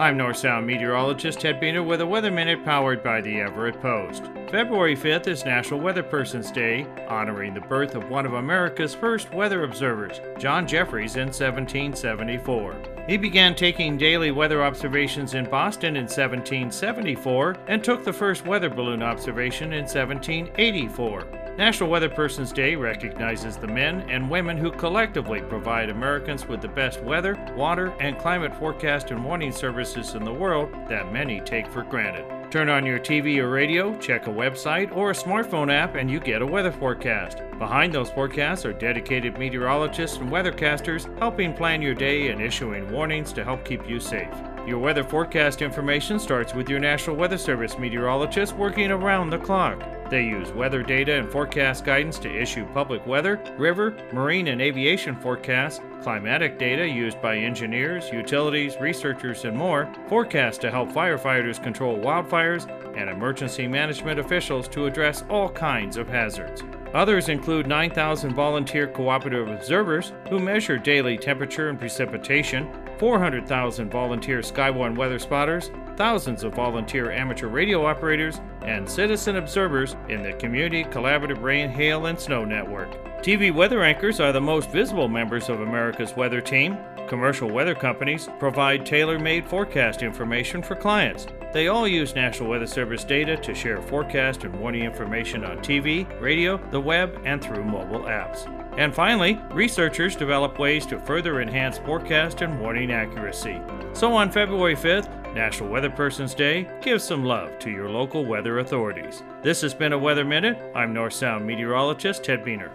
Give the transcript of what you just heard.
I'm North Sound meteorologist Ted Beener with a Weather Minute powered by the Everett Post. February 5th is National Weather Person's Day, honoring the birth of one of America's first weather observers, John Jeffries, in 1774. He began taking daily weather observations in Boston in 1774 and took the first weather balloon observation in 1784. National Weather Person's Day recognizes the men and women who collectively provide Americans with the best weather, water, and climate forecast and warning services in the world that many take for granted. Turn on your TV or radio, check a website or a smartphone app, and you get a weather forecast. Behind those forecasts are dedicated meteorologists and weathercasters helping plan your day and issuing warnings to help keep you safe. Your weather forecast information starts with your National Weather Service meteorologist working around the clock. They use weather data and forecast guidance to issue public weather, river, marine, and aviation forecasts, climatic data used by engineers, utilities, researchers, and more, forecasts to help firefighters control wildfires, and emergency management officials to address all kinds of hazards. Others include 9,000 volunteer cooperative observers who measure daily temperature and precipitation, 400,000 volunteer SKYWARN weather spotters, thousands of volunteer amateur radio operators, and citizen observers in the Community Collaborative Rain, Hail, and Snow Network. TV weather anchors are the most visible members of America's weather team. Commercial weather companies provide tailor made forecast information for clients. They all use National Weather Service data to share forecast and warning information on TV, radio, the web, and through mobile apps. And finally, researchers develop ways to further enhance forecast and warning accuracy. So on February 5th, National Weather Person's Day, give some love to your local weather authorities. This has been a Weather Minute. I'm North Sound meteorologist Ted Beener.